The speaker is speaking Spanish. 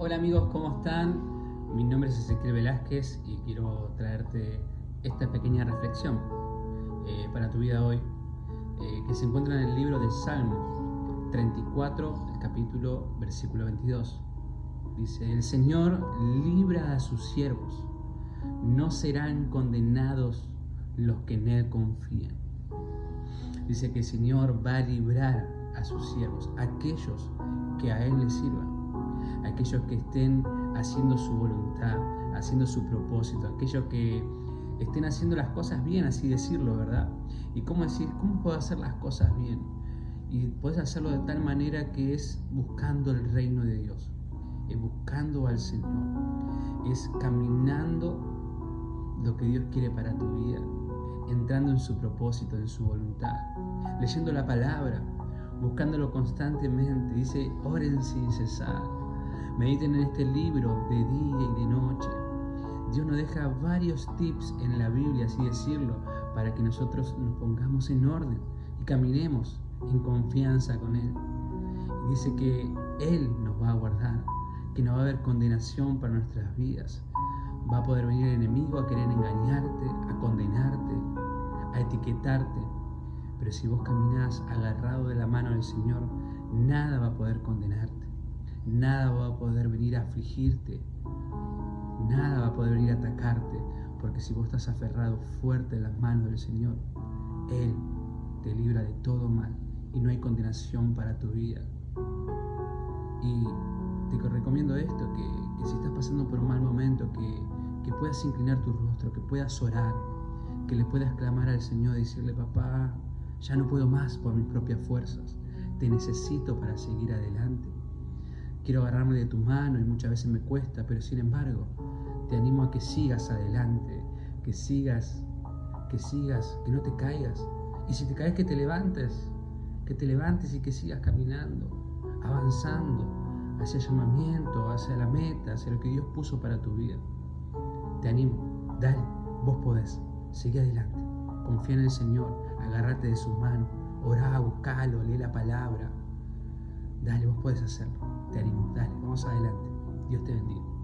Hola amigos, ¿cómo están? Mi nombre es Ezequiel Velázquez y quiero traerte esta pequeña reflexión eh, para tu vida hoy, eh, que se encuentra en el libro de Salmos 34, el capítulo versículo 22. Dice, el Señor libra a sus siervos, no serán condenados los que en Él confían. Dice que el Señor va a librar a sus siervos, aquellos que a Él les sirvan aquellos que estén haciendo su voluntad, haciendo su propósito, aquellos que estén haciendo las cosas bien, así decirlo, ¿verdad? ¿Y cómo decir, cómo puedo hacer las cosas bien? Y puedes hacerlo de tal manera que es buscando el reino de Dios, es buscando al Señor, es caminando lo que Dios quiere para tu vida, entrando en su propósito, en su voluntad, leyendo la palabra, buscándolo constantemente. Dice, oren sin cesar Mediten en este libro de día y de noche. Dios nos deja varios tips en la Biblia, así decirlo, para que nosotros nos pongamos en orden y caminemos en confianza con Él. Dice que Él nos va a guardar, que no va a haber condenación para nuestras vidas. Va a poder venir el enemigo a querer engañarte, a condenarte, a etiquetarte. Pero si vos caminás agarrado de la mano del Señor, nada va a poder condenarte. Nada va a poder venir a afligirte. Nada va a poder venir a atacarte. Porque si vos estás aferrado fuerte en las manos del Señor, Él te libra de todo mal y no hay condenación para tu vida. Y te recomiendo esto, que, si estás pasando por un mal momento, que, que puedas inclinar tu rostro, que puedas orar, que le puedas clamar al Señor y decirle, papá, ya no puedo más por mis propias fuerzas, te necesito para seguir adelante quiero agarrarme de tu mano y muchas veces me cuesta, pero sin embargo, te animo a que sigas adelante, que sigas, que sigas, que no te caigas. Y si te caes, que te levantes, que te levantes y que sigas caminando, avanzando hacia el llamamiento, hacia la meta, hacia lo que Dios puso para tu vida. Te animo, dale, vos podés, sigue adelante, confía en el Señor, agárrate de su mano, orá, buscalo, lee la palabra. Puedes hacerlo. Te animo, dale, vamos adelante. Dios te bendiga.